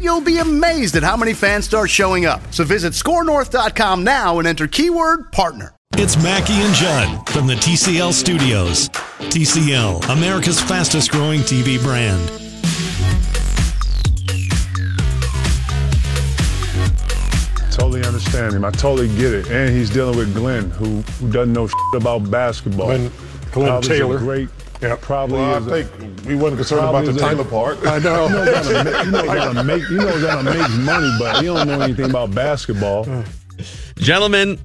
you'll be amazed at how many fans start showing up. So visit skornorth.com now and enter keyword partner. It's Mackey and Judd from the TCL studios. TCL, America's fastest growing TV brand. Totally understand him. I totally get it. And he's dealing with Glen, who, who doesn't know shit about basketball. Glen, Glen Probably Taylor. Great. Yeah. Probably Well, I is a- think we wasn't concerned about the is a- Taylor part. I You know. know gotta make, you know gotta make, you know gotta make money, but he don't know anything about basketball. Gentlemen,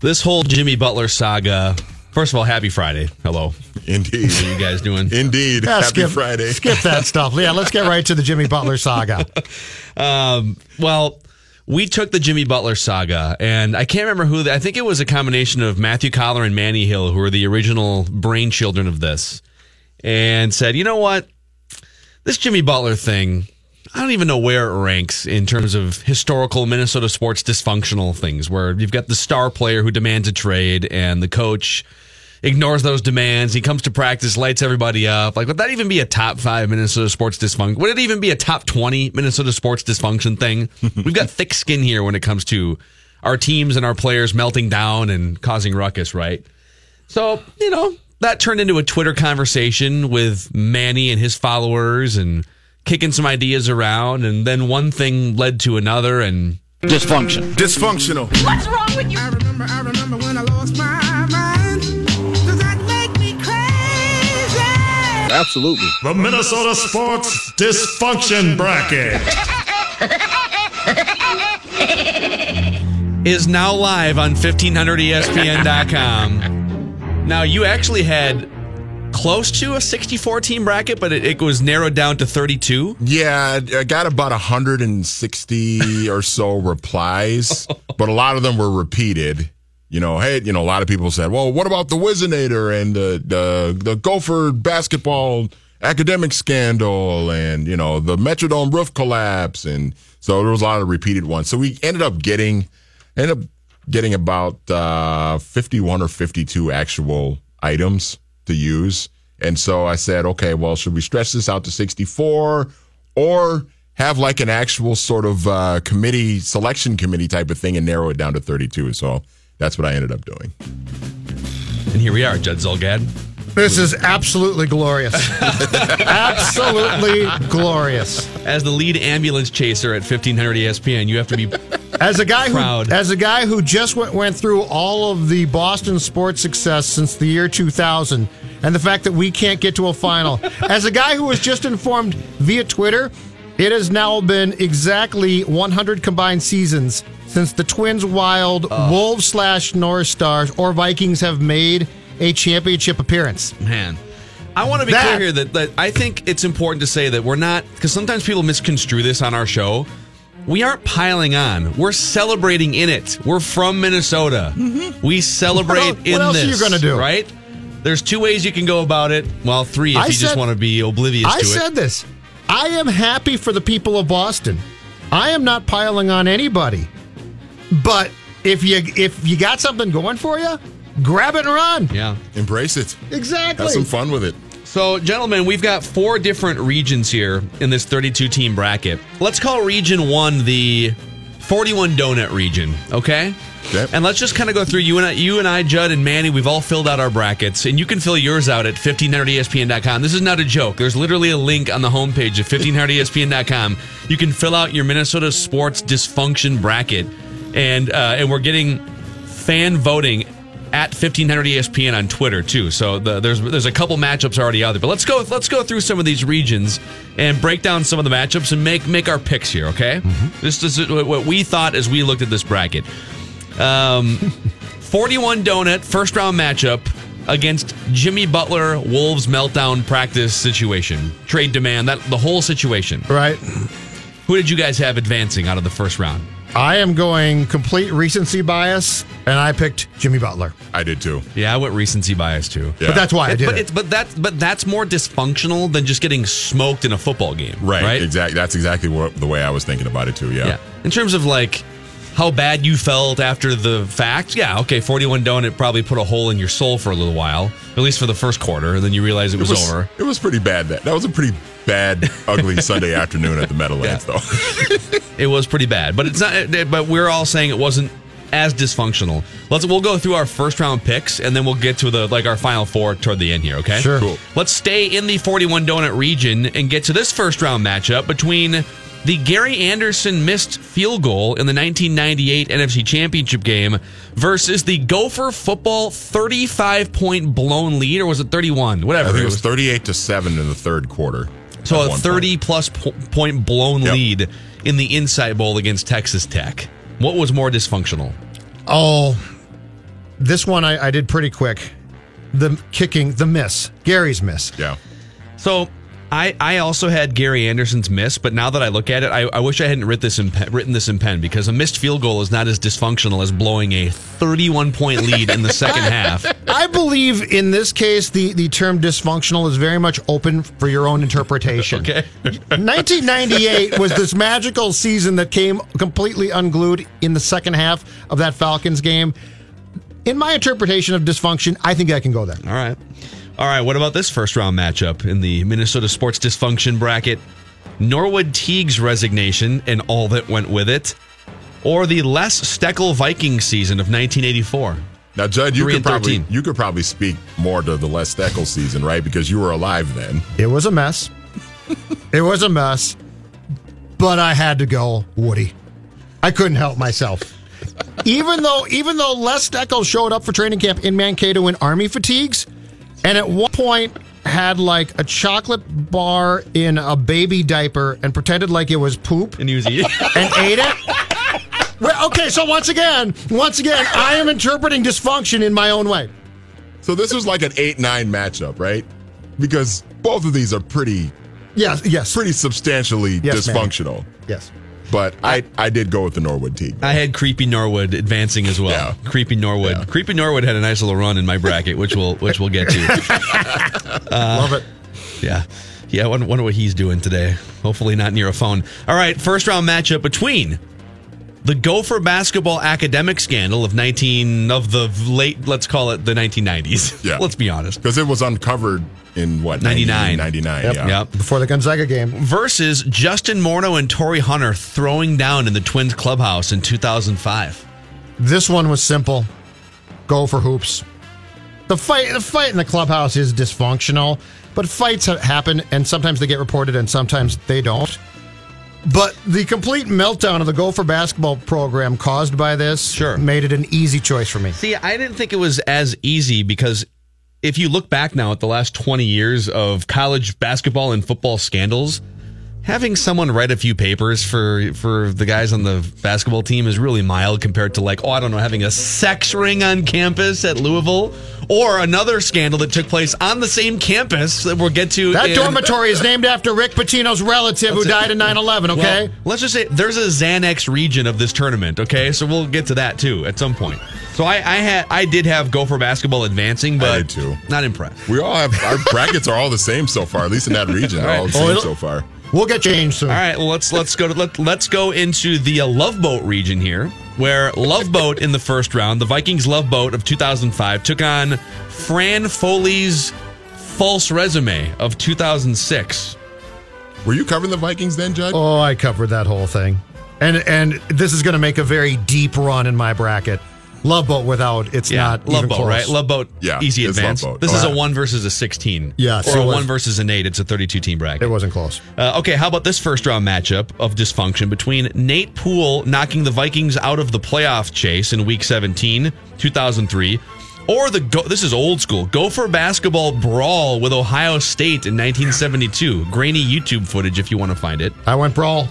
this whole Jimmy Butler saga. First of all, happy Friday. Hello. Indeed. How you guys doing? Indeed. Yeah, Happy skip, Friday. Skip that stuff. Yeah, let's get right to the Jimmy Butler saga. Um, well, we took the Jimmy Butler saga, and I can't remember who. The, I think it was a combination of Matthew Coller and Manny Hill, who were the original brain children of this, and said, you know what, this Jimmy Butler thing. I don't even know where it ranks in terms of historical Minnesota sports dysfunctional things, where you've got the star player who demands a trade and the coach ignores those demands. He comes to practice, lights everybody up. Like, would that even be a top five Minnesota sports dysfunction? Would it even be a top 20 Minnesota sports dysfunction thing? We've got thick skin here when it comes to our teams and our players melting down and causing ruckus, right? So, you know, that turned into a Twitter conversation with Manny and his followers and kicking some ideas around. And then one thing led to another and Dysfunction. Dysfunctional. What's wrong with you? I remember, I remember when I lost my Absolutely. The Minnesota Sports Dysfunction Bracket. is now live on E 1500ESPN.com. now, you actually had close to a 64 team bracket, but it, it was narrowed down to 32. Yeah, I got about 160 or so replies, but a lot of them were repeated. You know, hey, you know, a lot of people said, "Well, what about the Whizzinator and the the the Gopher basketball academic scandal and you know the Metrodome roof collapse?" And so there was a lot of repeated ones. So we ended up getting ended up getting about uh, 51 or 52 actual items to use. And so I said, okay, well, should we stretch this out to 64 or have like an actual sort of uh, committee, selection committee type of thing and narrow it down to 32? So that's what I ended up doing. And here we are, Judd Zulgad. This is absolutely glorious. absolutely glorious. As the lead ambulance chaser at 1500 ESPN, you have to be As a guy who, as a guy who just went, went through all of the Boston sports success since the year 2000, and the fact that we can't get to a final, as a guy who was just informed via Twitter, it has now been exactly 100 combined seasons since the Twins, Wild, Wolves slash North Stars, or Vikings have made a championship appearance. Man, I want to be That- clear here that, that I think it's important to say that we're not, because sometimes people misconstrue this on our show. We aren't piling on. We're celebrating in it. We're from Minnesota. We celebrate Mm-hmm. What in else are this. you gonna do? Right? There's two ways you can go about it. Well, three if I you just want to be oblivious I to said this. I am happy for the people of Boston. I am not piling on anybody. But if you if you got something going for you, grab it and run. Yeah. Embrace it. Exactly. Have some fun with it. So, gentlemen, we've got four different regions here in this 32 team bracket. Let's call region one the 41 donut region, okay? Okay. And let's just kind of go through you and I, you and I, Judd and Manny. We've all filled out our brackets, and you can fill yours out at 1500ESPN.com. This is not a joke. There's literally a link on the homepage of 1500ESPN.com. You can fill out your Minnesota sports dysfunction bracket, and uh, and we're getting fan voting. at 1500 ESPN on Twitter too. So the, there's there's a couple matchups already out there. But let's go let's go through some of these regions and break down some of the matchups and make make our picks here. Okay, this is what we thought as we looked at this bracket. Um, 41 donut first round matchup against Jimmy Butler Wolves meltdown practice situation trade demand that the whole situation. Right. Who did you guys have advancing out of the first round? I am going complete recency bias, and I picked Jimmy Butler. I did too. Yeah, I went recency bias too. Yeah. But that's why I did but it. it's but that's but that's more dysfunctional than just getting smoked in a football game. Right. Right. Exactly. That's exactly what, the way I was thinking about it too. Yeah. Yeah. In terms of like how bad you felt after the fact, yeah, okay, 41 donut probably put a hole in your soul for a little while, at least for the first quarter, and then you realize it was, over. It was pretty bad. That that was a pretty bad, ugly Sunday afternoon at the Meadowlands, Yeah. though. It was pretty bad, but it's not. But we're all saying it wasn't as dysfunctional. Let's we'll go through our first round picks and then we'll get to the like our final four toward the end here. Okay, Sure. Cool. Let's stay in the 41 donut region and get to this first round matchup between the Gary Anderson missed field goal in the 1998 NFC Championship game versus the Gopher football 35 point blown lead, or was it 31? Whatever. I think it it was was. 38 to seven in the third quarter. So a 30 point. plus po- point blown Yep. lead in the Insight Bowl against Texas Tech. What was more dysfunctional? Oh, this one I, I did pretty quick. The kicking, the miss, Gary's miss. Yeah. So I, I also had Gary Anderson's miss, but now that I look at it, I, I wish I hadn't writ this in written this in pen because a missed field goal is not as dysfunctional as blowing a 31 point lead in the second half. I believe in this case the, the term dysfunctional is very much open for your own interpretation. Okay. 1998 was this magical season that came completely unglued in the second half of that Falcons game. In my interpretation of dysfunction, I think I can go there. All right. All right. What about this first round matchup in the Minnesota sports dysfunction bracket? Norwood Teague's resignation and all that went with it, or the Les Steckel Viking season of 1984? Now, Judd, you could probably 13. you could probably speak more to the Les Steckel season, right? Because you were alive then. It was a mess. it was a mess. But I had to go Woody. I couldn't help myself. even though even though Les Steckel showed up for training camp in Mankato in army fatigues, and at one point had like a chocolate bar in a baby diaper and pretended like it was poop And he was eating. and ate it. Well, okay, so once again, once again, I am interpreting dysfunction in my own way. So this was like an eight-nine matchup, right? Because both of these are pretty Yes, yes, pretty substantially Yes, dysfunctional. yes. But I, I did go with the Norwood team. I had Creepy Norwood advancing as well. Yeah. Creepy Norwood. Yeah. Creepy Norwood had a nice little run in my bracket, which we'll which we'll get to. Uh, Love it. Yeah. Yeah, I wonder, wonder what he's doing today. Hopefully not near a phone. All right, first round matchup between the Gopher basketball academic scandal of 19 of the late let's call it the 1990s. Yeah. Let's be honest. Because it was uncovered in what 99. 99, Yep. yeah. Yep. Before the Gonzaga game. Versus Justin Morneau and Torii Hunter throwing down in the Twins clubhouse in 2005. This one was simple. Gopher hoops. The fight, the fight in the clubhouse is dysfunctional, but fights happen, and sometimes they get reported, and sometimes they don't. But the complete meltdown of the Gopher basketball program caused by this Sure. made it an easy choice for me. See, I didn't think it was as easy because if you look back now at the last 20 years of college basketball and football scandals, having someone write a few papers for for the guys on the basketball team is really mild compared to like, oh, I don't know, having a sex ring on campus at Louisville or another scandal that took place on the same campus that we'll get to. That in- dormitory is named after Rick Pitino's relative who died in 9 11, okay? well, let's just say there's a Xanax region of this tournament, okay? So we'll get to that too at some point. So I, I had I did have Gopher basketball advancing, but did too. not impressed. We all have our brackets are all the same so far, at least in that region. They're all the Oh, same it'll- so far. We'll get changed soon. All right, well let's let's go to let, let's go into the uh, Love Boat region here, where Love Boat in the first round, the Vikings Love Boat of 2005 took on Fran Foley's false resume of 2006. Were you covering the Vikings then, Judd? Oh, I covered that whole thing. And and this is going to make a very deep run in my bracket. Love boat without it's Yeah, not love even boat, close. right? Love boat, Yeah, easy it's advance. Love Boat. This Oh, is a yeah. one versus a sixteen. Yeah, or so a one versus an eight. It's a thirty-two team bracket. It wasn't close. Uh, okay, how about this first round matchup of dysfunction between Nate Poole knocking the Vikings out of the playoff chase in Week 17, 2003, or the go- this is old school Gopher basketball brawl with Ohio State in 1972. Grainy YouTube footage if you want to find it. I went brawl.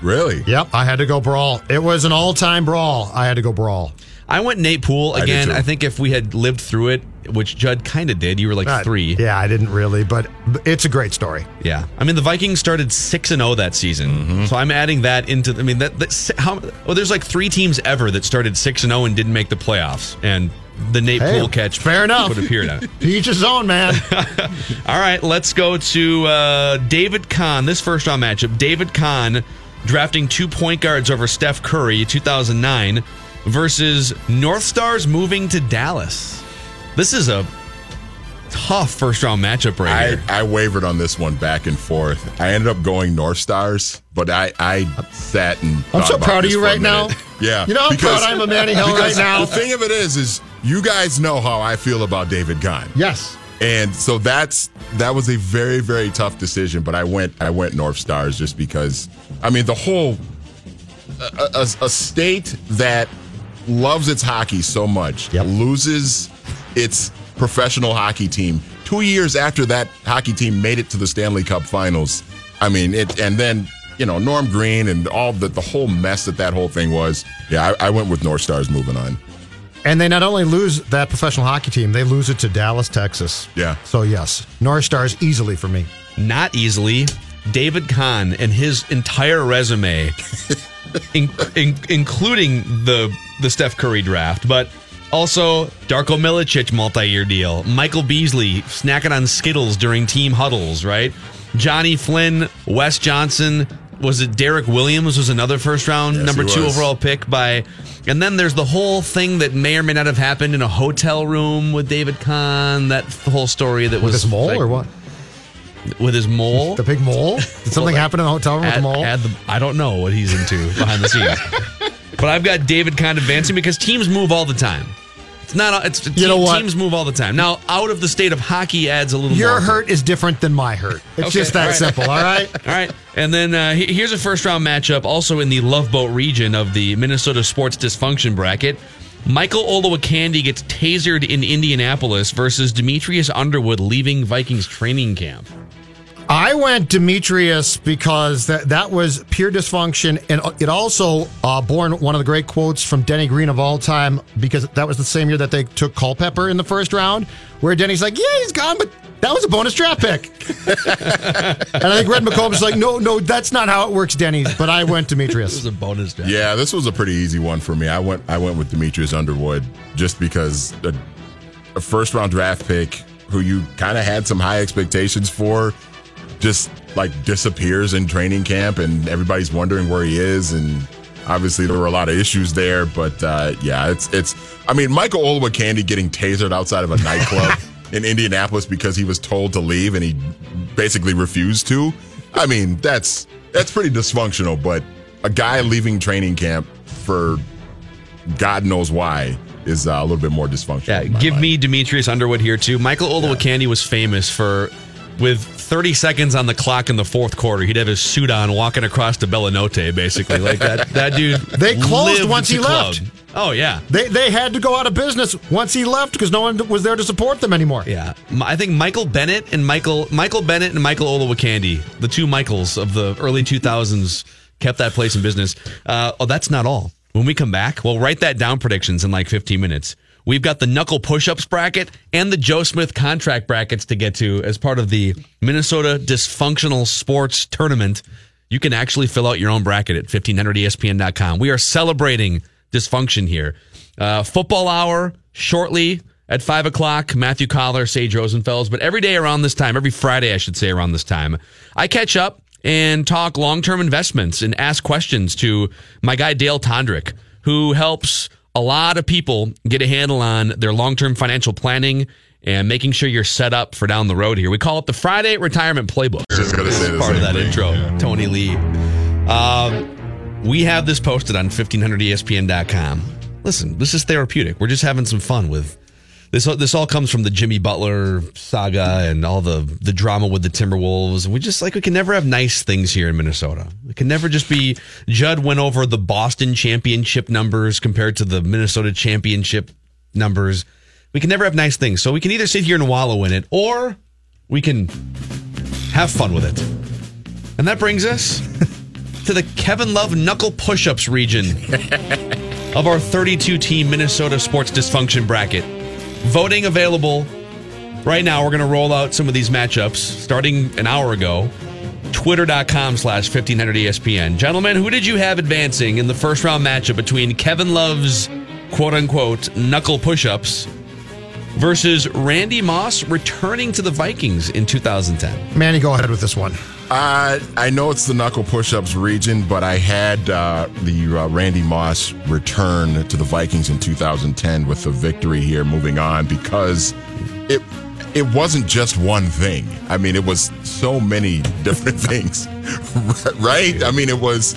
Really? Yep, I had to go brawl. It was an all-time brawl. I had to go brawl. I went Nate Poole did again. too. I, think if we had lived through it, which Judd kind of did, you were like Uh, three. Yeah, I didn't really, but it's a great story. Yeah, I mean the Vikings started six and zero that season, Mm-hmm. so I'm adding that into. I mean that, that how well there's like three teams ever that started six and zero and didn't make the playoffs, and the Nate Hey, Poole catch fair enough. would appear it. Each his own, man. All right, let's go to uh, David Kahn. This first round matchup, David Kahn drafting two point guards over Steph Curry, 2009, versus North Stars moving to Dallas. This is a tough first round matchup right I, here. I wavered on this one back and forth. I ended up going North Stars, but I, I sat and. I'm thought so about proud of you right now. Yeah, You know how proud I am of Manny Hill right now? The thing of it is, is you guys know how I feel about David Kahn. yes. And so that's that was a very very tough decision, but I went I went North Stars just because I mean the whole a, a, a state that loves its hockey so much Yep. loses its professional hockey team two years after that hockey team made it to the Stanley Cup Finals. I mean it, and then you know Norm Green and all the the whole mess that that whole thing was. Yeah, I, I went with North Stars moving on. And they not only lose that professional hockey team, they lose it to Dallas, Texas. Yeah. So yes, North Stars easily for me. Not easily. David Kahn and his entire resume, in, in, including the the Steph Curry draft, but also Darko Milicic multi-year deal, Michael Beasley snacking on Skittles during team huddles, right? Johnny Flynn, Wes Johnson, was it Derrick Williams was another first round Yes, number two was. overall pick by, and then there's the whole thing that may or may not have happened in a hotel room with David Kahn. That whole story that was With his mole like- or what? With his mole. The big mole? Did something happen in the hotel room with the mole? the- I don't know what he's into behind the scenes. but I've got David kind of advancing because teams move all the time. It's not. It's You know what? Teams move all the time. Now, out of the state of hockey adds a little. Your more. hurt is different than my hurt. It's Okay, just that all right. simple, all right? All right, and then uh, here's a first round matchup, also in the Love Boat region of the Minnesota sports dysfunction bracket. Michael Olowokandi gets tasered in Indianapolis versus Demetrius Underwood leaving Vikings training camp. I went Demetrius because that that was pure dysfunction, and it also uh, born one of the great quotes from Denny Green of all time because that was the same year that they took Culpepper in the first round, where Denny's like, "Yeah, he's gone, but that was a bonus draft pick." and I think Red McCombs like, "No, no, that's not how it works, Denny." But I went This Demetrius. is a bonus draft. Yeah, this was a pretty easy one for me. I went I went with Demetrius Underwood just because a, a first round draft pick who you kind of had some high expectations for just like disappears in training camp and everybody's wondering where he is and obviously there were a lot of issues there but uh, yeah it's it's I mean Michael Olowokandi getting tasered outside of a nightclub in Indianapolis because he was told to leave and he basically refused to I mean that's that's pretty dysfunctional but a guy leaving training camp for God knows why is uh, a little bit more dysfunctional. Yeah, give mind. me Demetrius Underwood here too. Michael Olowokandi was famous for with 30 seconds on the clock in the fourth quarter, he'd have his suit on walking across to Bellanotte, basically. Like that that dude They closed once he club. left. Oh yeah. They they had to go out of business once he left because no one was there to support them anymore. Yeah, I think Michael Bennett and Michael Michael Bennett and Michael Olowokandi, the two Michaels of the early 2000s, kept that place in business. Uh, oh, that's not all. When we come back, we'll write that down predictions in like 15 minutes. We've got the knuckle push-ups bracket and the Joe Smith contract brackets to get to as part of the Minnesota Dysfunctional Sports Tournament. You can actually fill out your own bracket at E 1500ESPN.com. We are celebrating dysfunction here. Uh, football hour shortly at 5 o'clock. Matthew Coller, Sage Rosenfels. But every day around this time, every Friday, I should say, around this time, I catch up and talk long term investments and ask questions to my guy, Dale Tondrick, who helps a lot of people get a handle on their long term financial planning and making sure you're set up for down the road here. We call it the Friday Retirement Playbook. Just gonna say part of that thing. intro, Tony Lee. Um, we have this posted on 1500ESPN.com. listen, this is therapeutic. We're just having some fun with this. This all comes from the Jimmy Butler saga and all the the drama with the Timberwolves. And we just like we can never have nice things here in Minnesota. It can never just be. Judd went over the Boston championship numbers compared to the Minnesota championship numbers. We can never have nice things. So we can either sit here and wallow in it, or we can have fun with it. And that brings us to the Kevin Love knuckle push-ups region of our 32 team Minnesota sports dysfunction bracket. Voting available right now. We're going to roll out some of these matchups starting an hour ago. Twitter.com slash 1500 ESPN. Gentlemen, who did you have advancing in the first round matchup between Kevin Love's quote unquote knuckle push ups versus Randy Moss returning to the Vikings in 2010? Manny, go ahead with this one. I know it's the knuckle push-ups region, but I had uh, the uh, Randy Moss return to the Vikings in 2010 with the victory here. Moving on because it it wasn't just one thing. I mean, it was so many different things, right? I mean, it was.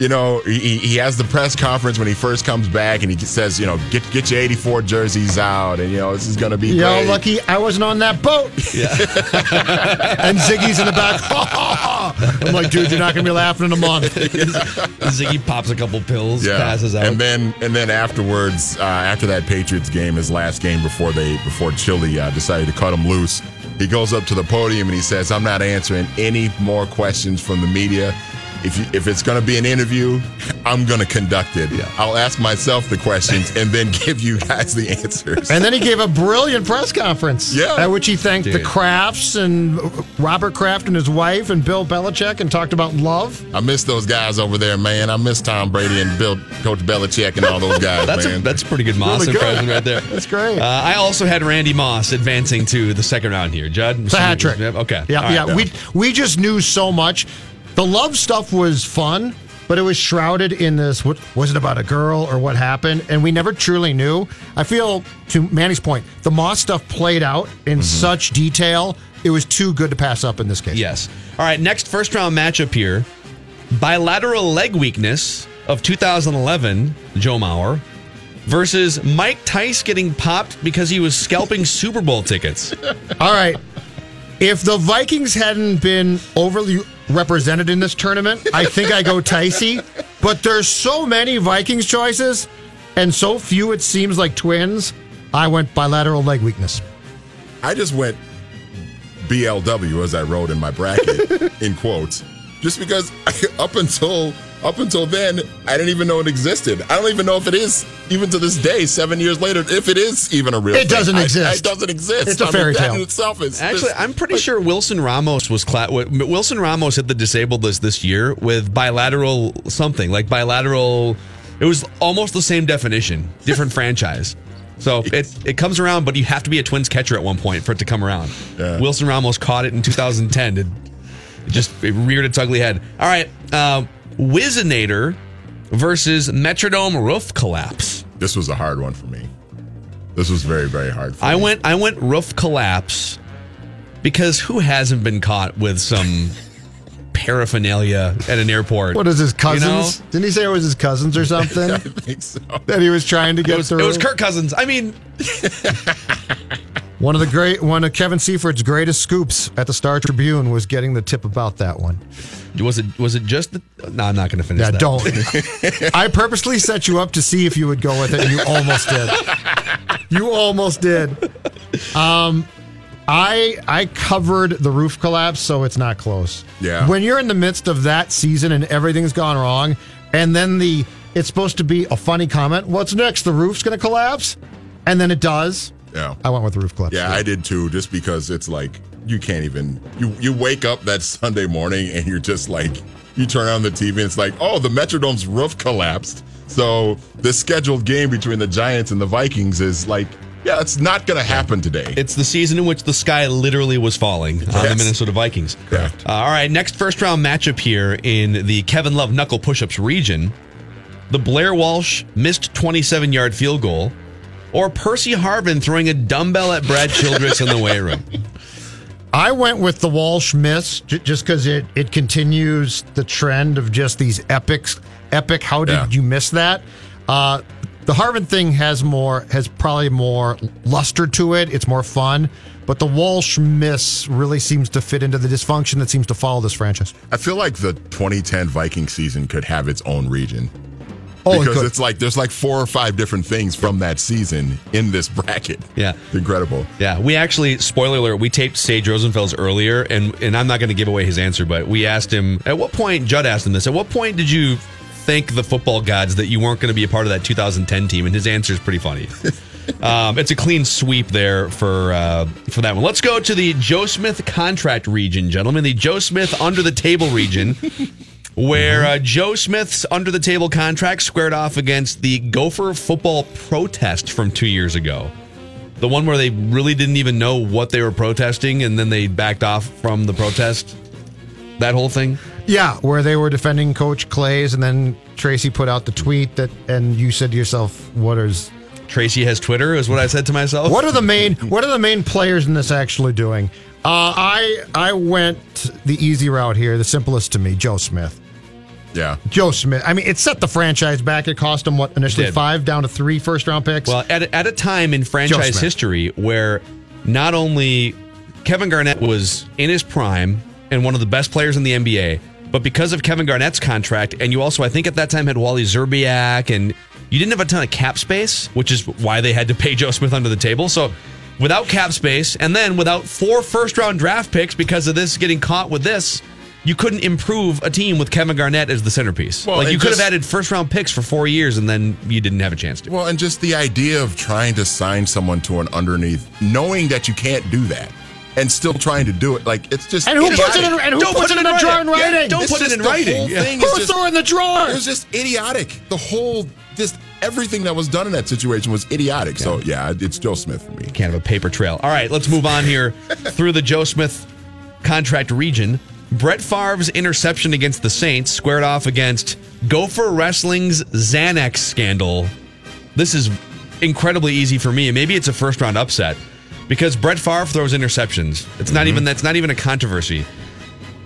You know, he, he has the press conference when he first comes back, and he says, "You know, get get your '84 jerseys out, and you know this is going to be Yo, great." lucky I wasn't on that boat. Yeah. and Ziggy's in the back. I'm like, dude, you're not gonna be laughing in a month. Ziggy pops a couple pills, passes out. And then and then afterwards, uh, after that Patriots game, his last game before they before Chilly uh, decided to cut him loose, he goes up to the podium and he says, "I'm not answering any more questions from the media." If, you, if it's going to be an interview, I'm going to conduct it. I'll ask myself the questions and then give you guys the answers. And then he gave a brilliant press conference. Yeah. At which he thanked the Dude. Krafts and Robert Kraft and his wife and Bill Belichick and talked about love. I miss those guys over there, man. I miss Tom Brady and Bill, Coach Belichick and all those guys, That's a, that's a pretty good Moss Really good. impression right there. That's great. Uh, I also had Randy Moss advancing to the second round here. Judd, It's a hat trick. Okay, Yeah, All right. yeah. We we just knew so much. The love stuff was fun, but it was shrouded in this. What was it about a girl or what happened? And we never truly knew. I feel to Manny's point, the Moss stuff played out in mm-hmm. such detail. It was too good to pass up in this case. Yes. All right. Next first round matchup here: bilateral leg weakness of 2011, Joe Mauer versus Mike Tice getting popped because he was scalping Super Bowl tickets. All right. If the Vikings hadn't been overly represented in this tournament, I think I go Ticey. But there's so many Vikings choices and so few it seems like twins. I went bilateral leg weakness. I just went BLW as I wrote in my bracket in quotes, just because up until up until then I didn't even know it existed. I don't even know if it is even to this day, seven years later, if it is even a real. It thing. doesn't I- exist. it doesn't exist. It's a I mean, fairy that tale. in itself is Actually, just- I'm pretty sure Wilson Ramos was cla- Wilson Ramos hit the disabled list this year with bilateral something like bilateral. It was almost the same definition, different franchise. So it it comes around, but you have to be a Twins catcher at one point for it to come around. Yeah. Wilson Ramos caught it in 2010. It, it just it reared its ugly head. All right, uh, Whizzinator versus Metrodome roof collapse. This was a hard one for me. This was very very hard. For me. I me. went I went roof collapse because who hasn't been caught with some paraphernalia at an airport? What is his You cousins? know? Didn't he say it was his cousins or something I think so. that he was trying to get It was, through? it was Kirk Cousins. I mean, One of the great, one of Kevin Seifert's greatest scoops at the Star Tribune was getting the tip about that one. was it was it just the? No, I'm not going to finish Yeah, that. don't. I purposely set you up to see if you would go with it, and you almost did. You almost did. Um, I I covered the roof collapse, so it's not close. Yeah. When you're in the midst of that season and everything's gone wrong, and then the it's supposed to be a funny comment. What's next? The roof's going to collapse, and then it does. Yeah. I went with the roof collapse. Yeah, I did too. Just because it's like you can't even you you wake up that Sunday morning and you're just like you turn on the TV and it's like oh the Metrodome's roof collapsed. So the scheduled game between the Giants and the Vikings is like yeah it's not gonna happen today. It's the season in which the sky literally was falling on the Minnesota Vikings. Correct. Uh, all right, next first round matchup here in the Kevin Love knuckle push-ups region. The Blair Walsh missed 27 yard field goal, or Percy Harvin throwing a dumbbell at Brad Childress in the weight room. I went with the Walsh miss j- just because it, it continues the trend of just these epics. Epic, how did Yeah. you miss that? Uh, The Harvin thing has more, has probably more luster to it. It's more fun. But the Walsh miss really seems to fit into the dysfunction that seems to follow this franchise. I feel like the 2010 Viking season could have its own region. Oh, because it's like there's like four or five different things from that season in this bracket. Yeah. Incredible. Yeah, we actually spoiler alert. We taped Sage Rosenfels earlier, and and I'm not going to give away his answer, but we asked him at what point. Judd asked him this. At what point did you thank the football gods that you weren't going to be a part of that 2010 team? And his answer is pretty funny. um, it's a clean sweep there for uh, for that one. Let's go to the Joe Smith contract region, gentlemen. The Joe Smith under the table region. Where uh, Joe Smith's under the table contract squared off against the Gopher football protest from two years ago. The one where they really didn't even know what they were protesting and then they backed off from the protest. That whole thing. Yeah, where they were defending Coach Claeys, and then Tracy put out the tweet that, and you said to yourself, "What is Tracy has Twitter, is what I said to myself. what are the main what are the main players in this actually doing?" Uh, I I went the easy route here, the simplest to me, Joe Smith. Yeah. Joe Smith. I mean, it set the franchise back. It cost him what initially five down to three first round picks. Well, at a, at a time in franchise history where not only Kevin Garnett was in his prime and one of the best players in the NBA, but because of Kevin Garnett's contract, and you also, I think at that time, had Wally Szczerbiak, and you didn't have a ton of cap space, which is why they had to pay Joe Smith under the table. So without cap space, and then without four first round draft picks because of this getting caught with this. You couldn't improve a team with Kevin Garnett as the centerpiece. Well, like you and could have added first round picks for four years, and then you didn't have a chance to. Well, and just the idea of trying to sign someone to an underneath, knowing that you can't do that, and still trying to do it, like it's just and who puts it in and who Don't puts put it in in a drawer writing. in Yeah, writing? don't It's put it in the writing. whole Yeah. thing is Who's throwing the drawer? It was just idiotic. The whole, just everything that was done in that situation was idiotic. So yeah, it's Joe Smith for me. Can't have a paper trail. All right, let's move on here through the Joe Smith contract region. Brett Favre's interception against the Saints squared off against Gopher Wrestling's Xanax scandal. This is incredibly easy for me, and maybe it's a first round upset because Brett Favre throws interceptions. It's not mm-hmm. even that's not even a controversy.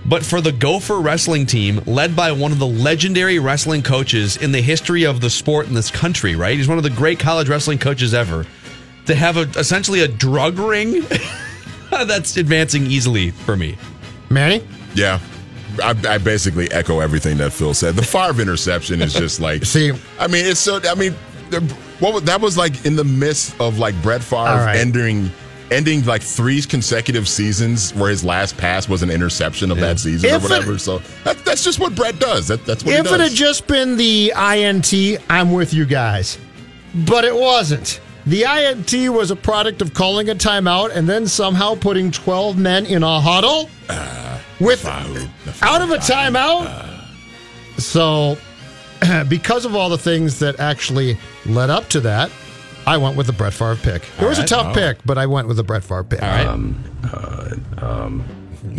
But for the Gopher wrestling team, led by one of the legendary wrestling coaches in the history of the sport in this country, right? He's one of the great college wrestling coaches ever. To have a, essentially a drug ring, that's advancing easily for me. Manny? Yeah. I, I basically echo everything that Phil said. The Favre interception is just like, See- I mean, it's so. I mean, what was- that was like in the midst of like Brett Favre right. ending, ending like three consecutive seasons where his last pass was an interception of that season If or it- whatever. so that, that's just what Brett does. That, that's what If it had just been the INT, I'm with you guys. But it wasn't. The INT was a product of calling a timeout and then somehow putting 12 men in a huddle ah. With out of a timeout. So, because of all the things that actually led up to that, I went with the Brett Favre pick. It was a tough pick, but I went with the Brett Favre pick. All right.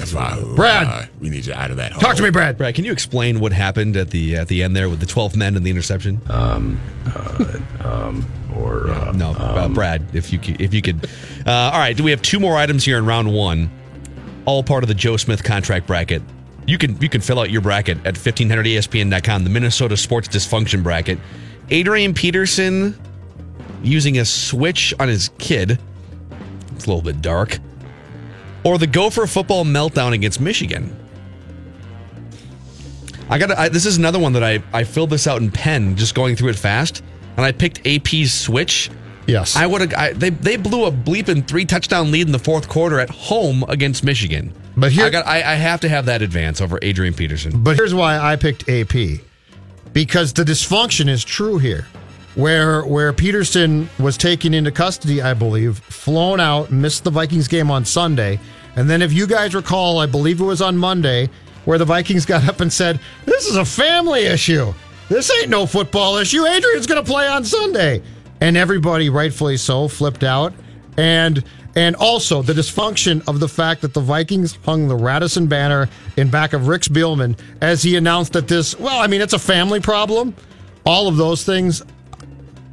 Favre, Brad. uh, we need you out of that. Talk to me, Brad. Brad, can you explain what happened at the at the end there with the 12 men and the interception? Um, um, Or uh, no, uh, Brad, if you could, if you could. Uh, all right, do we have two more items here in round one? All part of the Joe Smith contract bracket. You can you can fill out your bracket at 1500ESPN.com, the Minnesota Sports Dysfunction bracket. Adrian Peterson using a switch on his kid. It's a little bit dark. Or the Gopher football meltdown against Michigan. I got this is another one that I I filled this out in pen just going through it fast and I picked AP's switch. Yes. I would have. They they blew a bleeping three touchdown lead in the fourth quarter at home against Michigan. But here- I got I, I have to have that advance over Adrian Peterson. But here's why I picked AP. Because the dysfunction is true here. Where where Peterson was taken into custody, I believe, flown out, missed the Vikings game on Sunday. And then if you guys recall, I believe it was on Monday, where the Vikings got up and said, This is a family issue. This ain't no football issue. Adrian's gonna play on Sunday. And everybody, rightfully so, flipped out. And and also the dysfunction of the fact that the Vikings hung the Radisson banner in back of Rick Spielman as he announced that this, well, I mean, it's a family problem. All of those things,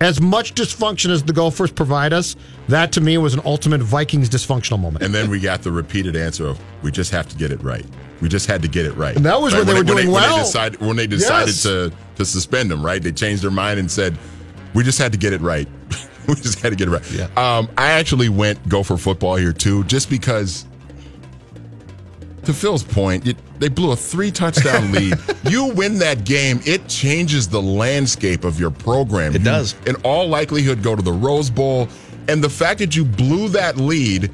as much dysfunction as the Gophers provide us, that to me was an ultimate Vikings dysfunctional moment. And then we got the repeated answer of, we just have to get it right. We just had to get it right. And that was when they were doing when well. They decided, when they decided Yes. to, to suspend him, right? They changed their mind and said, We just had to get it right. we just had to get it right. Yeah. Um, I actually went Gopher football here too, just because. To Phil's point, it, they blew a three touchdown lead. you win that game, it changes the landscape of your program. It You, does. In all likelihood, go to the Rose Bowl. And the fact that you blew that lead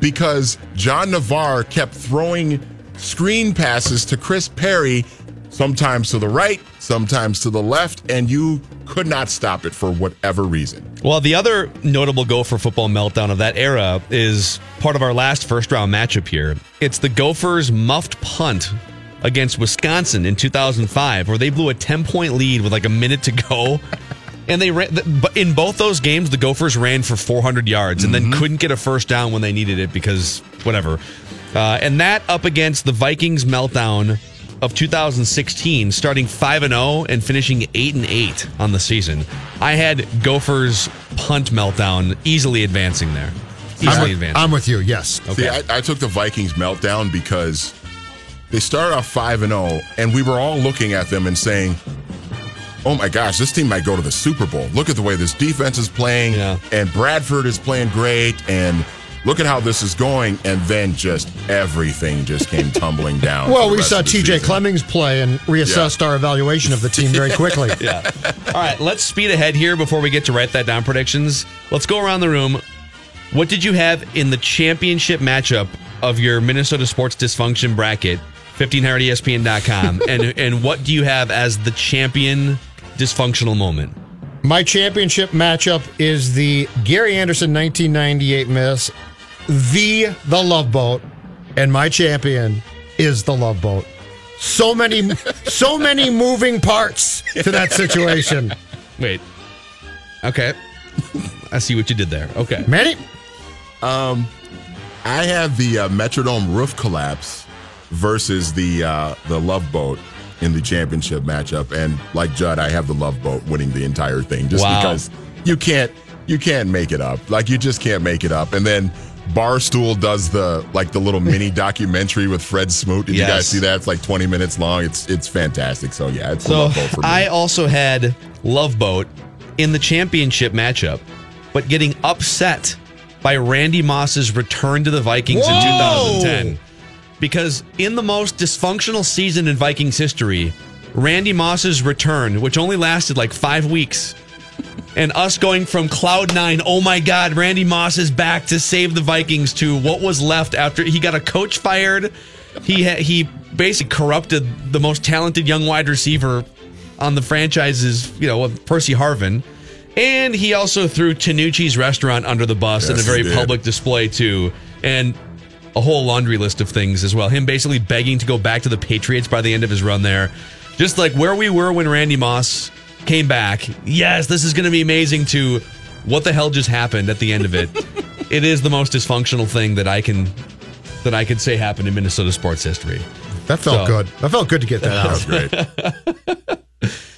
because John Navarre kept throwing screen passes to Chris Perry, sometimes to the right, sometimes to the left, and you could not stop it for whatever reason. Well, the other notable Gopher football meltdown of that era is part of our last first round matchup here. It's the Gophers' muffed punt against Wisconsin in 2005, where they blew a 10 point lead with like a minute to go. And they ran, but in both those games, the Gophers ran for 400 yards and then couldn't get a first down when they needed it because whatever. Uh, and that up against the Vikings meltdown of 2016, starting 5 and 0 and finishing 8 and 8 on the season. I had Gophers punt meltdown easily advancing there. Easily I'm with, advancing. I'm with you. Yes. See, I, I took the Vikings meltdown because they started off 5 and 0, and we were all looking at them and saying, Oh my gosh, this team might go to the Super Bowl. Look at the way this defense is playing, Yeah. and Bradford is playing great, and look at how this is going. And then just everything just came tumbling down. Well, we saw TJ season. Clemmings play and reassessed our evaluation of the team very quickly. yeah. All right, let's speed ahead here before we get to write that down predictions. Let's go around the room. What did you have in the championship matchup of your Minnesota sports dysfunction bracket? E 1500ESPN.com. and and what do you have as the champion dysfunctional moment? My championship matchup is the Gary Anderson 1998 miss, the the Love Boat, and my champion is the Love Boat. So many, so many moving parts to that situation. Wait. Okay. I see what you did there. Okay. Manny, Um, I have the uh, Metrodome roof collapse versus the uh, the Love Boat in the championship matchup, and like Judd, I have the Love Boat winning the entire thing just Wow. because you can't you can't make it up. Like you just can't make it up. And then Barstool does the like the little mini documentary with Fred Smoot. Did you guys see that? It's like 20 minutes long. It's it's fantastic. So yeah, it's So Love Boat for me. I also had Love Boat in the championship matchup, but getting upset by Randy Moss's return to the Vikings in 2010. Because in the most dysfunctional season in Vikings history, Randy Moss's return, which only lasted like five weeks, and us going from cloud nine, oh my God, Randy Moss is back to save the Vikings, to what was left after he got a coach fired. He ha- he basically corrupted the most talented young wide receiver on the franchise's, you know, Percy Harvin. And he also threw Tinucci's restaurant under the bus in a very public display too. And a whole laundry list of things as well. Him basically begging to go back to the Patriots by the end of his run there. Just like where we were when Randy Moss came back. Yes, this is going to be amazing to what the hell just happened at the end of it. it is the most dysfunctional thing that I can that I could say happened in Minnesota sports history. that felt So- good. That felt good to get that that out. great.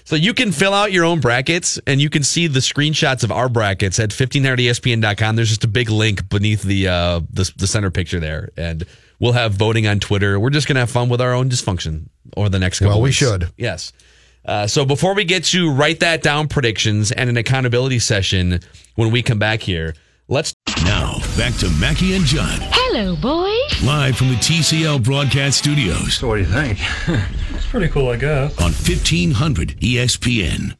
So you can fill out your own brackets and you can see the screenshots of our brackets at 1500ESPN.com. There's just a big link beneath the, uh, the the center picture there. And we'll have voting on Twitter. We're just going to have fun with our own dysfunction over the next couple Well, we weeks. should. Yes. Uh, so before we get to write that down predictions and an accountability session when we come back here, let's Now, back to Mackey and Judd, Hello, boys. live from the TCL broadcast studios What do you think? it's pretty cool, I guess. on E 1500 ESPN.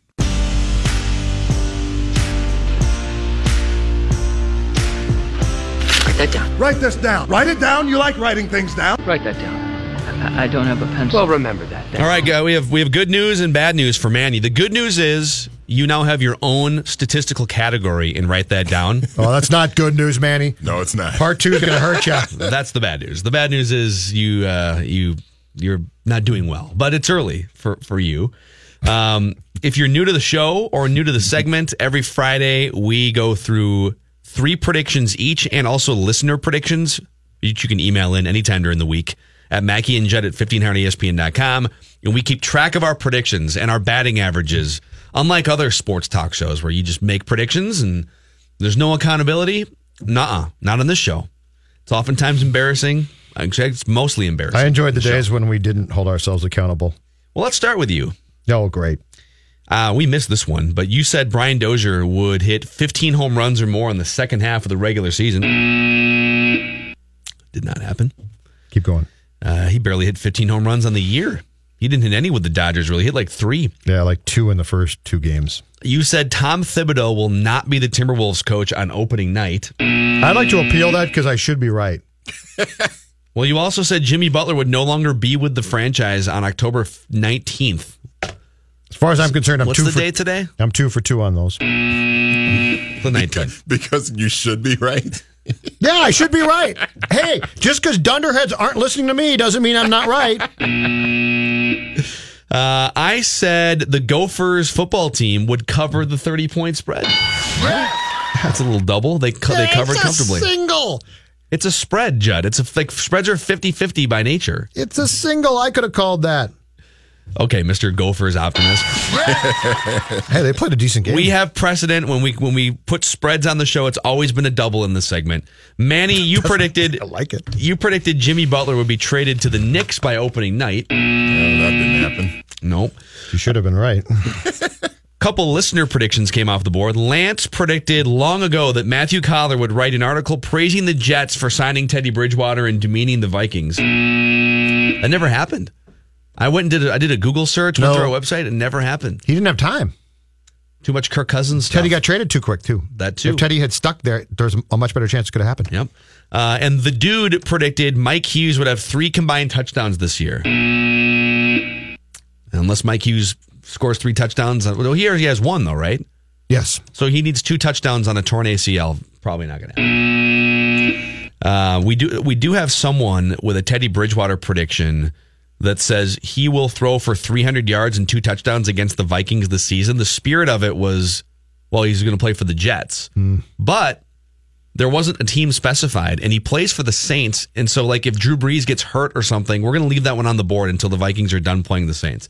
Write that down. Write this down. Write it down. You like writing things down. Write that down. I, I don't have a pencil. Well, remember that. All right, guy. We have we have good news and bad news for Manny. The good news is you now have your own statistical category and write that down. Oh, that's not good news, Manny. No, it's not. Part two is going to hurt you. That's the bad news. The bad news is you uh, you you're not doing well, but it's early for for you. Um, if you're new to the show or new to the segment, every Friday we go through three predictions each, and also listener predictions. Each you can email in anytime during the week at Mackey and Judd at 1500ESPN.com. And we keep track of our predictions and our batting averages, unlike other sports talk shows where you just make predictions and there's no accountability. Nuh-uh, not on this show. It's oftentimes embarrassing. Actually, it's mostly embarrassing. I enjoyed the Show. days when we didn't hold ourselves accountable. Well, let's start with you. Oh, great. Uh, we missed this one, but you said Brian Dozier would hit 15 home runs or more in the second half of the regular season. Did not happen. Keep going. Uh, he barely hit 15 home runs on the year. He didn't hit any with the Dodgers, really. He hit like three. Yeah, like two in the first two games. You said Tom Thibodeau will not be the Timberwolves coach on opening night. I'd like to appeal that because I should be right. Well, you also said Jimmy Butler would no longer be with the franchise on October 19th. As far as I'm concerned, I'm What's two the for date today? I'm two for two on those. The 19th. Because you should be right. Yeah, I should be right. hey, just because Dunderheads aren't listening to me doesn't mean I'm not right. Uh, I said the Gophers football team would cover the 30 point spread. That's a little double. They, co- they covered It's a comfortably. single. It's a spread, Judd. It's a like spreads are 50-50 by nature. It's a single. I could have called that. Okay, Mr. Gophers optimist. Hey, they played a decent game. We have precedent when we when we put spreads on the show. It's always been a double in this segment. Manny, you predicted I like it. you predicted Jimmy Butler would be traded to the Knicks by opening night. No, that didn't happen. Nope. You should have been right. Couple listener predictions came off the board. Lance predicted long ago that Matthew Coller would write an article praising the Jets for signing Teddy Bridgewater and demeaning the Vikings. That never happened. I went and did a, I did a Google search, went No. through our website, it never happened. He didn't have time. Too much Kirk Cousins. Stuff. Teddy got traded too quick too. That too. If Teddy had stuck there, there's a much better chance it could have happened. Yep. Uh, and the dude predicted Mike Hughes would have three combined touchdowns this year. Unless Mike Hughes scores three touchdowns. Well, he already has one, though, right? Yes. So he needs two touchdowns on a torn ACL. Probably not going to happen. Uh, we do we do have someone with a Teddy Bridgewater prediction that says he will throw for 300 yards and two touchdowns against the Vikings this season. The spirit of it was, well, he's going to play for the Jets, but there wasn't a team specified, and he plays for the Saints. And so, like, if Drew Brees gets hurt or something, we're going to leave that one on the board until the Vikings are done playing the Saints.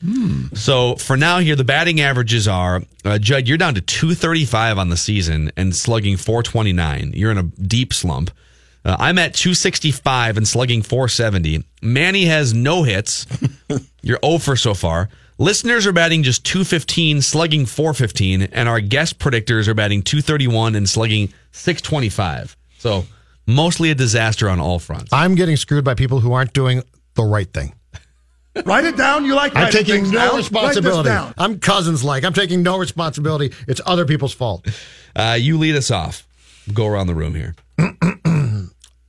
So for now, here the batting averages are uh, Judd. You're down to 235 on the season and slugging 429. You're in a deep slump. Uh, I'm at 265 and slugging 470. Manny has no hits. You're 0 for so far. Listeners are batting just 215, slugging 415, and our guest predictors are batting 231 and slugging 625. So mostly a disaster on all fronts. I'm getting screwed by people who aren't doing the right thing. Write it down. You like I'm writing taking things no down. Write responsibility. this down. I'm cousins like. I'm taking no responsibility. It's other people's fault. Uh, you lead us off. Go around the room here.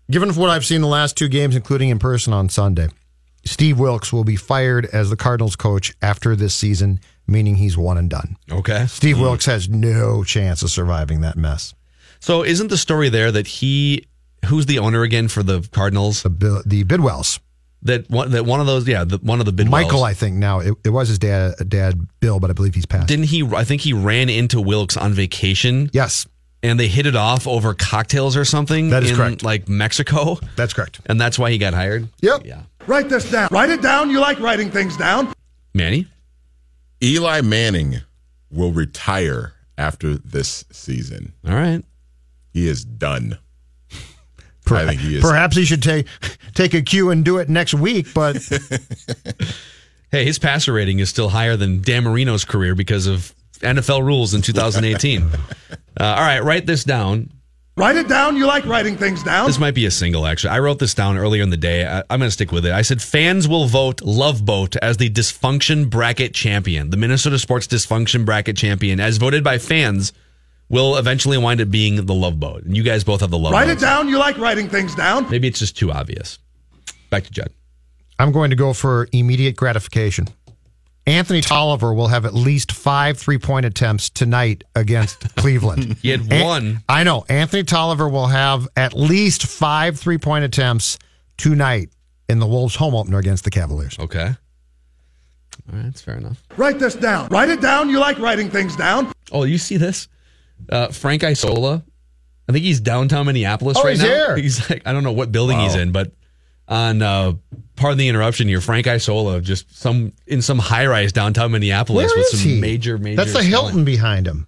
Given what I've seen the last two games, including in person on Sunday, Steve Wilks will be fired as the Cardinals coach after this season, meaning he's one and done. Okay. Steve hmm. Wilks has no chance of surviving that mess. So isn't the story there that he, who's the owner again for the Cardinals? The the Bidwills, That one, that one of those, yeah, the, one of the Bidwills. Michael, I think now it, it was his dad, dad Bill, but I believe he's passed. Didn't he? I think he ran into Wilks on vacation. yes, and they hit it off over cocktails or something. That is in, correct. Like Mexico, that's correct. and that's why he got hired. Yep. Yeah, Write this down. Write it down. You like writing things down. Manny. Eli Manning will retire after this season. All right. He is done. Per- I think he is. Perhaps he should take take a cue and do it next week, but Hey, his passer rating is still higher than Dan Marino's career because of NFL rules in 2018. uh, all right, write this down. Write it down. You like writing things down. This might be a single, actually. I wrote this down earlier in the day. I, I'm going to stick with it. I said fans will vote Love Boat as the dysfunction bracket champion. The Minnesota Sports dysfunction bracket champion, as voted by fans, will eventually wind up being the Love Boat. And you guys both have the Love Write Boat. it down. You like writing things down. Maybe it's just too obvious. Back to Judd. I'm going to go for immediate gratification. Anthony Tolliver will have at least five three point attempts tonight against Cleveland. He had An- one. I know. Anthony Tolliver will have at least five three point attempts tonight in the Wolves home opener against the Cavaliers. Okay. All right, that's fair enough. Write this down. Write it down. You like writing things down. Oh, you see this? Uh, Frank Isola. I think he's downtown Minneapolis Oh, right he's now. here. He's like, I don't know what building he's in, but on uh, pardon the interruption here, Frank Isola just some in some high rise downtown Minneapolis Where with is some he? major major. That's the selling. Hilton behind him.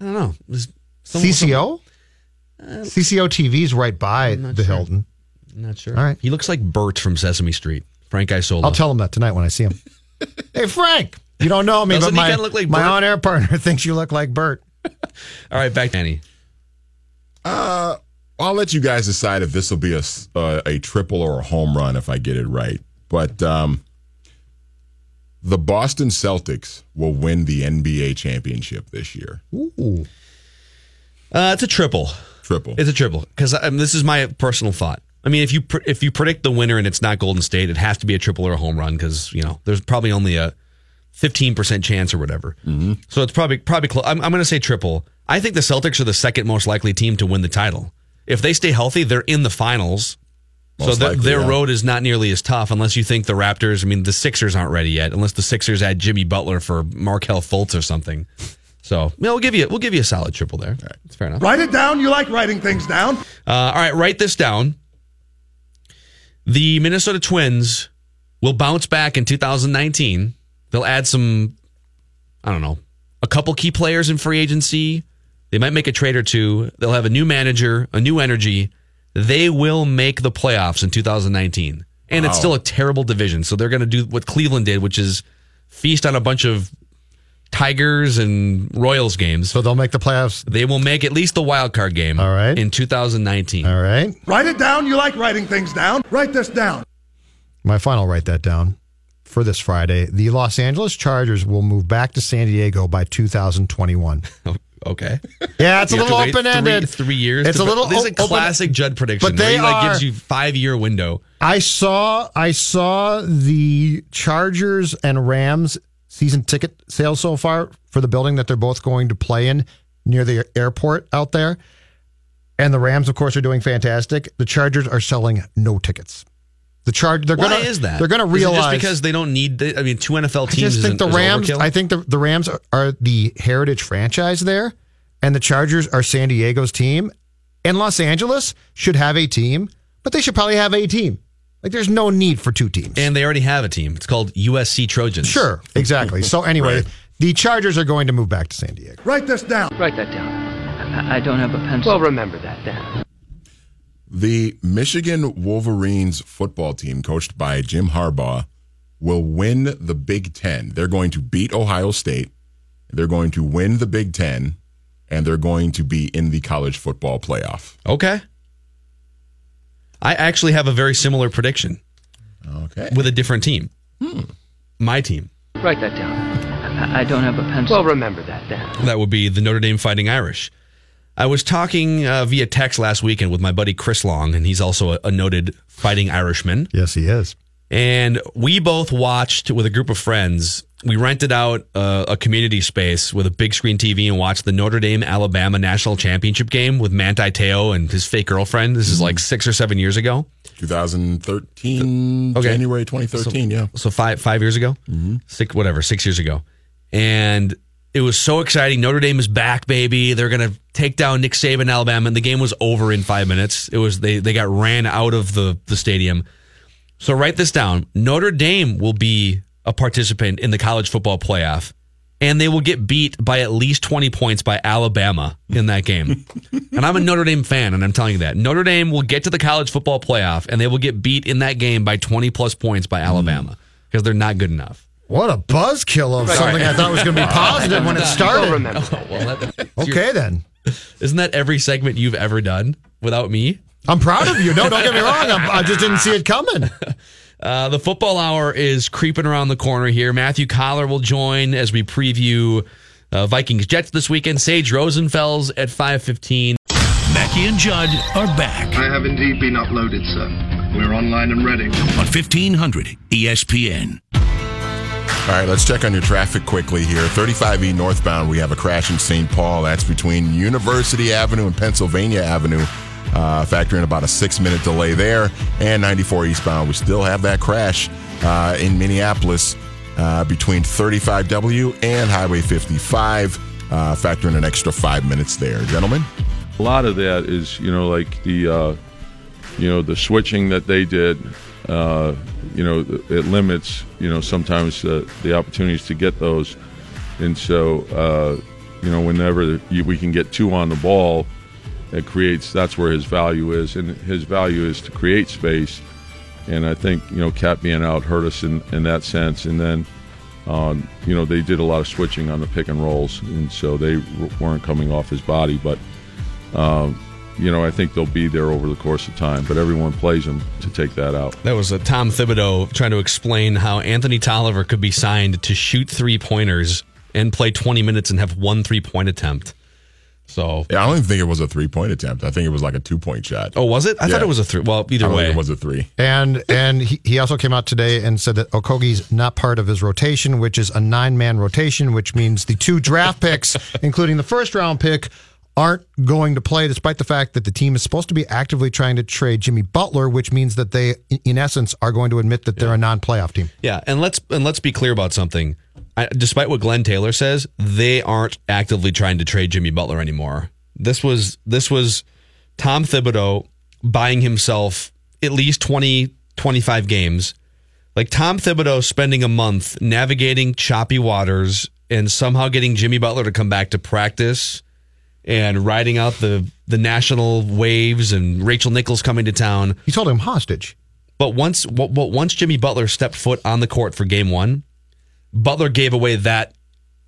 I don't know. It was some- CCO? CCO TV's right by the sure. Hilton. I'm not sure. All right. He looks like Bert from Sesame Street. Frank Isola. I'll tell him that tonight when I see him. hey, Frank. You don't know me, Doesn't but he my, kinda look like my on-air partner thinks you look like Bert. All right, back to Annie. Uh, I'll let you guys decide if this will be a, s- uh, a triple or a home run if I get it right. But um, the Boston Celtics will win the NBA championship this year. Ooh. Uh, it's a triple. Triple. It's a triple because um, this is my personal thought. I mean, if you pr- if you predict the winner and it's not Golden State, it has to be a triple or a home run because you know there's probably only a fifteen percent chance or whatever. Mm-hmm. So it's probably probably close. I'm, I'm going to say triple. I think the Celtics are the second most likely team to win the title. If they stay healthy, they're in the finals. so Most their- likely, their yeah. road is not nearly as tough unless you think the Raptors. I mean, the Sixers aren't ready yet unless the Sixers add Jimmy Butler for Markelle Fultz or something. So yeah, we'll give you we'll give you a solid triple there. It's fair enough. Write it down. You like writing things down. Uh, all right, write this down. The Minnesota Twins will bounce back in 2019. They'll add some, I don't know, a couple key players in free agency. They might make a trade or two. They'll have a new manager, a new energy. They will make the playoffs in 2019. And it's still a terrible division. So they're going to do what Cleveland did, which is feast on a bunch of Tigers and Royals games. So they'll make the playoffs. They will make at least the wild card game All right. in 2019. All right. Write it down. You like writing things down. Write this down. My final write that down for this Friday. The Los Angeles Chargers will move back to San Diego by 2021. Okay. Yeah, it's a You little open ended. Three, three years. It's to- a little This is a open- classic Judd prediction. But they he like are- gives you five year window. I saw I saw the Chargers and Rams season ticket sales so far for the building that they're both going to play in near the airport out there. And the Rams, of course, are doing fantastic. The Chargers are selling no tickets. The charge they're Why gonna is that? they're gonna Is it realize just because they don't need. The, I mean, two NFL teams. I teams. just think the isn't- Rams. overkill? I think the, the Rams are, are the heritage franchise there, and the Chargers are San Diego's team. And Los Angeles should have a team, but they should probably have a team. Like, there's no need for two teams. and they already have a team. It's called USC Trojans. Sure, exactly. So anyway, Right. the Chargers are going to move back to San Diego. Write this down. Write that down. I, I don't have a pencil. Well, remember that then. The Michigan Wolverines football team, coached by Jim Harbaugh, will win the Big Ten. They're going to beat Ohio State. They're going to win the Big Ten, and they're going to be in the college football playoff. Okay. I actually have a very similar prediction Okay. with a different team. Hmm. My team. Write that down. I, I don't have a pencil. Well, remember that then. That would be the Notre Dame Fighting Irish. I was talking uh, via text last weekend with my buddy Chris Long, and he's also a, a noted fighting Irishman. Yes, he is. And we both watched with a group of friends. We rented out uh, a community space with a big screen TV and watched the Notre Dame Alabama national championship game with Manti Te'o and his fake girlfriend. This is like six or seven years ago. 2013, Okay. January 2013, yeah. So five five years ago, six whatever, six years ago, and it was so exciting. Notre Dame is back, baby. They're gonna take down Nick Saban, Alabama, and the game was over in five minutes. It was they they got ran out of the the stadium. So write this down. Notre Dame will be a participant in the college football playoff, and they will get beat by at least twenty points by Alabama in that game. and I'm a Notre Dame fan, and I'm telling you that Notre Dame will get to the college football playoff, and they will get beat in that game by twenty plus points by Alabama mm. because they're not good enough. What a buzzkill of something I thought was going to be positive when it Well, started. remember that. Well, that, Okay, then. isn't that every segment you've ever done without me? I'm proud of you. No, don't get me wrong. I'm, I just didn't see it coming. Uh, the football hour is creeping around the corner here. Matthew Coller will join as we preview uh, Vikings Jets this weekend. Sage Rosenfels at five fifteen. Mackey and Judd are back I have indeed been uploaded, sir. We're online and ready. on E 1500 ESPN. All right, let's check on your traffic quickly here. 35E northbound, we have a crash in St. Paul. That's between University Avenue and Pennsylvania Avenue. Uh, factor in about a six minute delay there. And 94 eastbound, we still have that crash uh, in Minneapolis uh, between 35W and Highway 55. Uh, factor in an extra five minutes there. Gentlemen? A lot of that is, you know, like the, uh, you know, the switching that they did. Uh, you know, it limits, you know, sometimes uh, the opportunities to get those, and so, uh, you know, whenever you, we can get two on the ball, it creates. That's where his value is, and his value is to create space. And I think you know, Cap being out hurt us in, in that sense. And then, Um, you know, they did a lot of switching on the pick and rolls, and so they weren't coming off his body. But um, you know, I think they'll be there over the course of time. But everyone plays them to take that out. That was a Tom Thibodeau trying to explain how Anthony Tolliver could be signed to shoot three pointers and play 20 minutes and have one three point attempt. So, Yeah, I don't even think it was a three point attempt. I think it was like a two point shot. oh, was it? I thought it was a three. Well, either I don't way, think it was a three. And and he, he also came out today and said that Okogie's not part of his rotation, which is a nine man rotation, which means the two draft picks, including the first round pick, aren't going to play, despite the fact that the team is supposed to be actively trying to trade Jimmy Butler, which means that they, in essence, are going to admit that they're a non playoff team. Yeah, and let's and let's be clear about something. I, despite what Glen Taylor says, they aren't actively trying to trade Jimmy Butler anymore. This was this was Tom Thibodeau buying himself at least 20 25 games. Like Tom Thibodeau spending a month navigating choppy waters and somehow getting Jimmy Butler to come back to practice and riding out the the national waves and Rachel Nichols coming to town. He told him hostage. But once, but once Jimmy Butler stepped foot on the court for Game One, Butler gave away that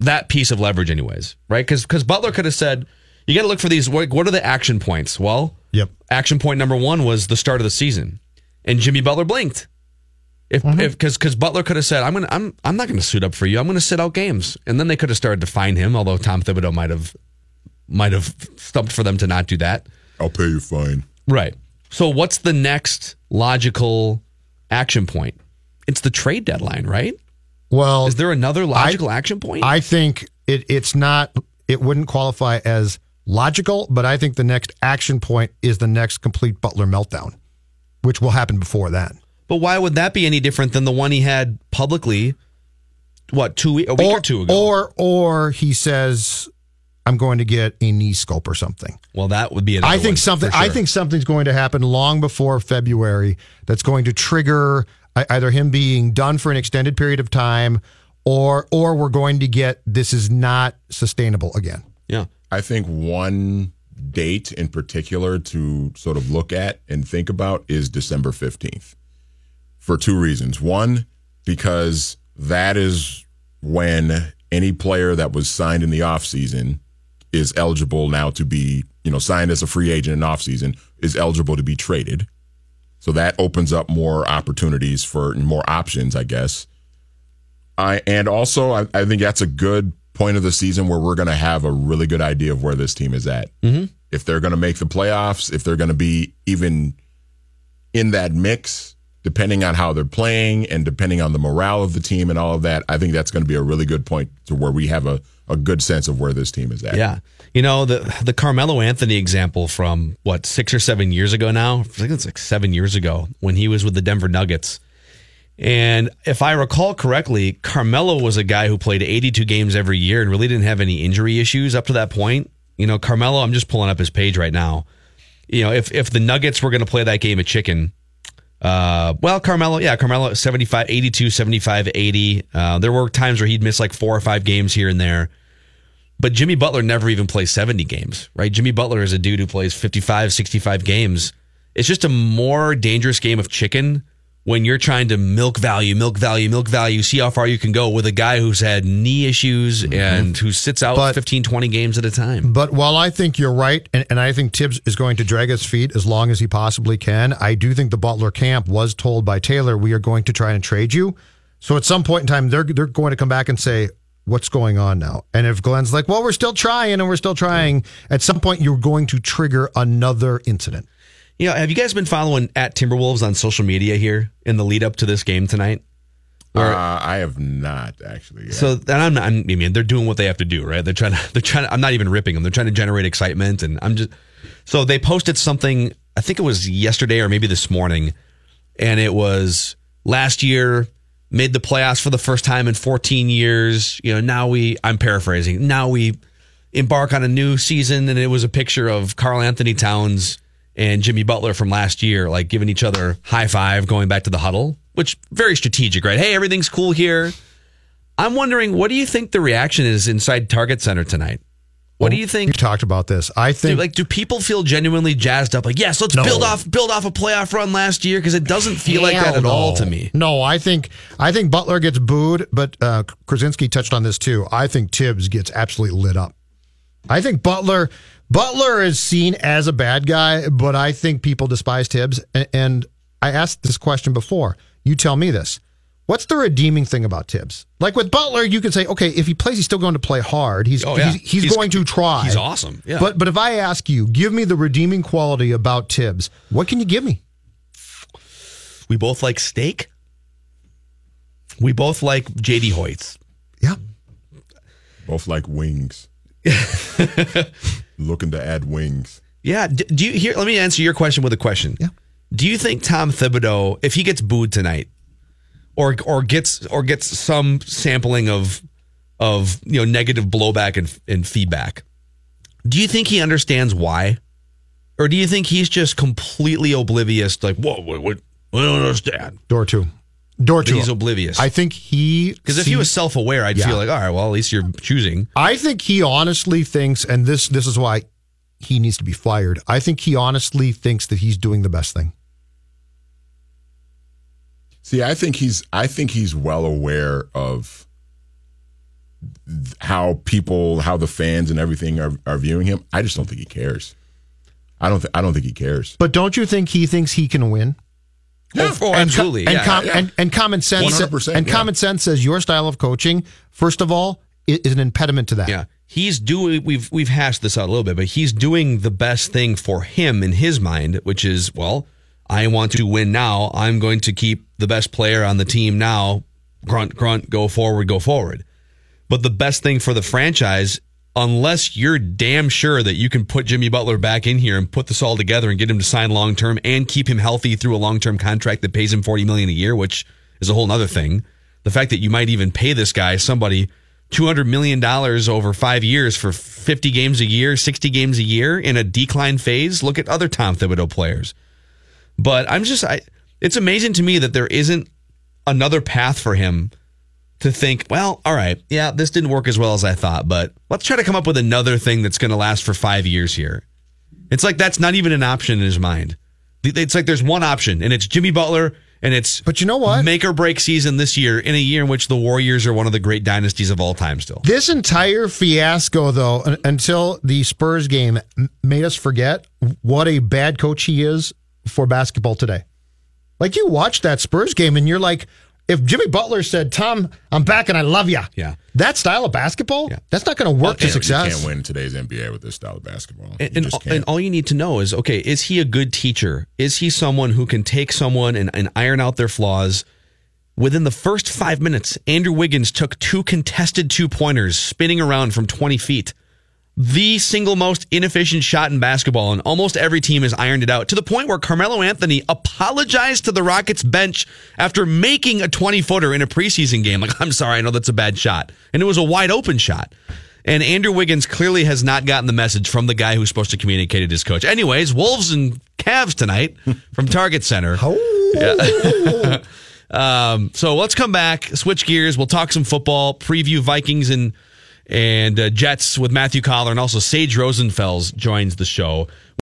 that piece of leverage, anyways, right? Because cuz Butler could have said, "You got to look for these. What, what are the action points?" Well, Yep. action point number one was the start of the season, and Jimmy Butler blinked. If mm-hmm. if because because Butler could have said, "I'm gonna I'm I'm not gonna suit up for you. I'm gonna sit out games," and then they could have started to find him. Although Tom Thibodeau might have might have stumped for them to not do that. I'll pay you fine. Right. So what's the next logical action point? It's the trade deadline, right? Well, Is there another logical action point? I think it, it's not, it wouldn't qualify as logical, but I think the next action point is the next complete Butler meltdown, which will happen before that. but why would that be any different than the one he had publicly? What two week, a week or, two ago? Or, or he says, I'm going to get a knee scope or something. well, that would be. Another I think one, something. for I think something's going to happen long before February. That's going to trigger either him being done for an extended period of time, or or we're going to get this is not sustainable again. Yeah. I think one date in particular to sort of look at and think about is December 15th for two reasons. One, because that is when any player that was signed in the offseason is eligible now to be, you know, signed as a free agent in offseason is eligible to be traded. So that opens up more opportunities for more options, I guess. I and also I, I think that's a good point of the season where we're going to have a really good idea of where this team is at. Mhm. If they're going to make the playoffs, if they're going to be even in that mix, depending on how they're playing and depending on the morale of the team and all of that, I think that's going to be a really good point to where we have a, a good sense of where this team is at. Yeah. You know, the the Carmelo Anthony example from what, six or seven years ago now? I think it's like seven years ago when he was with the Denver Nuggets. And if I recall correctly, Carmelo was a guy who played 82 games every year and really didn't have any injury issues up to that point. You know, Carmelo, I'm just pulling up his page right now. You know, if if the Nuggets were going to play that game of chicken, uh, well, Carmelo, yeah, Carmelo 75, 82, 75, 80. Uh, there were times where he'd miss like four or five games here and there. But Jimmy Butler never even plays 70 games, right? Jimmy Butler is a dude who plays 55, 65 games. It's just a more dangerous game of chicken when you're trying to milk value, milk value, milk value, see how far you can go with a guy who's had knee issues mm-hmm. and who sits out But- 15, 20 games at a time. But while I think you're right, and, and I think Thibs is going to drag his feet as long as he possibly can, I do think the Butler camp was told by Taylor, we are going to try and trade you. So at some point in time, they're they're going to come back and say, what's going on now? And if Glen's like, well, we're still trying and we're still trying, at some point you're going to trigger another incident. You know, have you guys been following at Timberwolves on social media here in the lead up to this game tonight? Uh, I have not actually. yet. So, and I'm not. I'm, I mean, they're doing what they have to do, right? They're trying to. They're trying. To, I'm not even ripping them. They're trying to generate excitement, and I'm just. So they posted something. I think it was yesterday or maybe this morning, and it was last year made the playoffs for the first time in 14 years. You know, now we. I'm paraphrasing. Now we embark on a new season, and it was a picture of Karl Anthony Towns and Jimmy Butler from last year, like giving each other high five, going back to the huddle, which very strategic, right? Hey, everything's cool here. I'm wondering, what do you think the reaction is inside Target Center tonight? What do you think? We talked about this. I Do, think like, do people feel genuinely jazzed up? Like, yes, let's No. build off build off a playoff run last year because it doesn't feel like that Hell at all to me. No, I think I think Butler gets booed, but uh, Krawczynski touched on this too. I think Thibs gets absolutely lit up. I think Butler Butler is seen as a bad guy, but I think people despise Thibs. And I asked this question before. You tell me this. What's the redeeming thing about Thibs? Like with Butler, you can say, okay, if he plays, he's still going to play hard. He's Oh, yeah. he's, he's, He's- going to try. he's awesome. Yeah. But but if I ask you, give me the redeeming quality about Thibs, what can you give me? We both like steak. We both like JD Hoyt's. Yeah. Both like wings. Looking to add wings. Yeah. D- Do you here? Let me answer your question with a question. Yeah. Do you think Tom Thibodeau, if he gets booed tonight, or or gets or gets some sampling of of you know negative blowback and, and feedback, do you think he understands why, or do you think he's just completely oblivious? Like, whoa, what? what I don't understand. Door two. Door That two. he's oblivious. I think he Because if he was self aware, I'd Yeah. feel like, all right, well, at least you're choosing. I think he honestly thinks, and this this is why he needs to be fired. I think he honestly thinks that he's doing the best thing. See, I think he's I think he's well aware of how people, how the fans and everything are, are viewing him. I just don't think he cares. I don't. Th- I don't think he cares. But don't you think he thinks he can win? Oh, oh, And co- absolutely. And, yeah. com- and, and common sense 100%, and yeah. common sense says your style of coaching, first of all, is an impediment to that. Yeah. He's doing we've we've hashed this out a little bit, but he's doing the best thing for him in his mind, which is, well, I want to win now. I'm going to keep the best player on the team now. Grunt, grunt, go forward, go forward. But the best thing for the franchise, unless you're damn sure that you can put Jimmy Butler back in here and put this all together and get him to sign long term and keep him healthy through a long term contract that pays him forty million a year, which is a whole other thing. The fact that you might even pay this guy somebody two hundred million dollars over five years for fifty games a year, sixty games a year in a decline phase. Look at other Tom Thibodeau players. But I'm just I it's amazing to me that there isn't another path for him to think, well, all right, yeah, this didn't work as well as I thought, but let's try to come up with another thing that's going to last for five years here. It's like that's not even an option in his mind. It's like there's one option, and it's Jimmy Butler, and it's But you know what? make or break season this year in a year in which the Warriors are one of the great dynasties of all time. Still, This entire fiasco, though, until the Spurs game made us forget what a bad coach he is for basketball today. Like you watch that Spurs game and you're like, if Jimmy Butler said, "Tom, I'm back and I love you," Yeah. that style of basketball, Yeah. that's not going oh, to work to success. You can't win today's NBA with this style of basketball. And, and, just and all you need to know is okay, is he a good teacher? Is he someone who can take someone and, and iron out their flaws? Within the first five minutes, Andrew Wiggins took two contested two pointers spinning around from 20 feet. The single most inefficient shot in basketball, and almost every team has ironed it out to the point where Carmelo Anthony apologized to the Rockets bench after making a 20 footer in a preseason game. Like, I'm sorry, I know that's a bad shot. And it was a wide open shot. And Andrew Wiggins clearly has not gotten the message from the guy who's supposed to communicate it, his coach. Anyways, Wolves and Cavs tonight from Target Center. Yeah. um, so let's come back, switch gears. We'll talk some football, preview Vikings and and uh, Jets with Matthew Coller, and also Sage Rosenfels joins the show.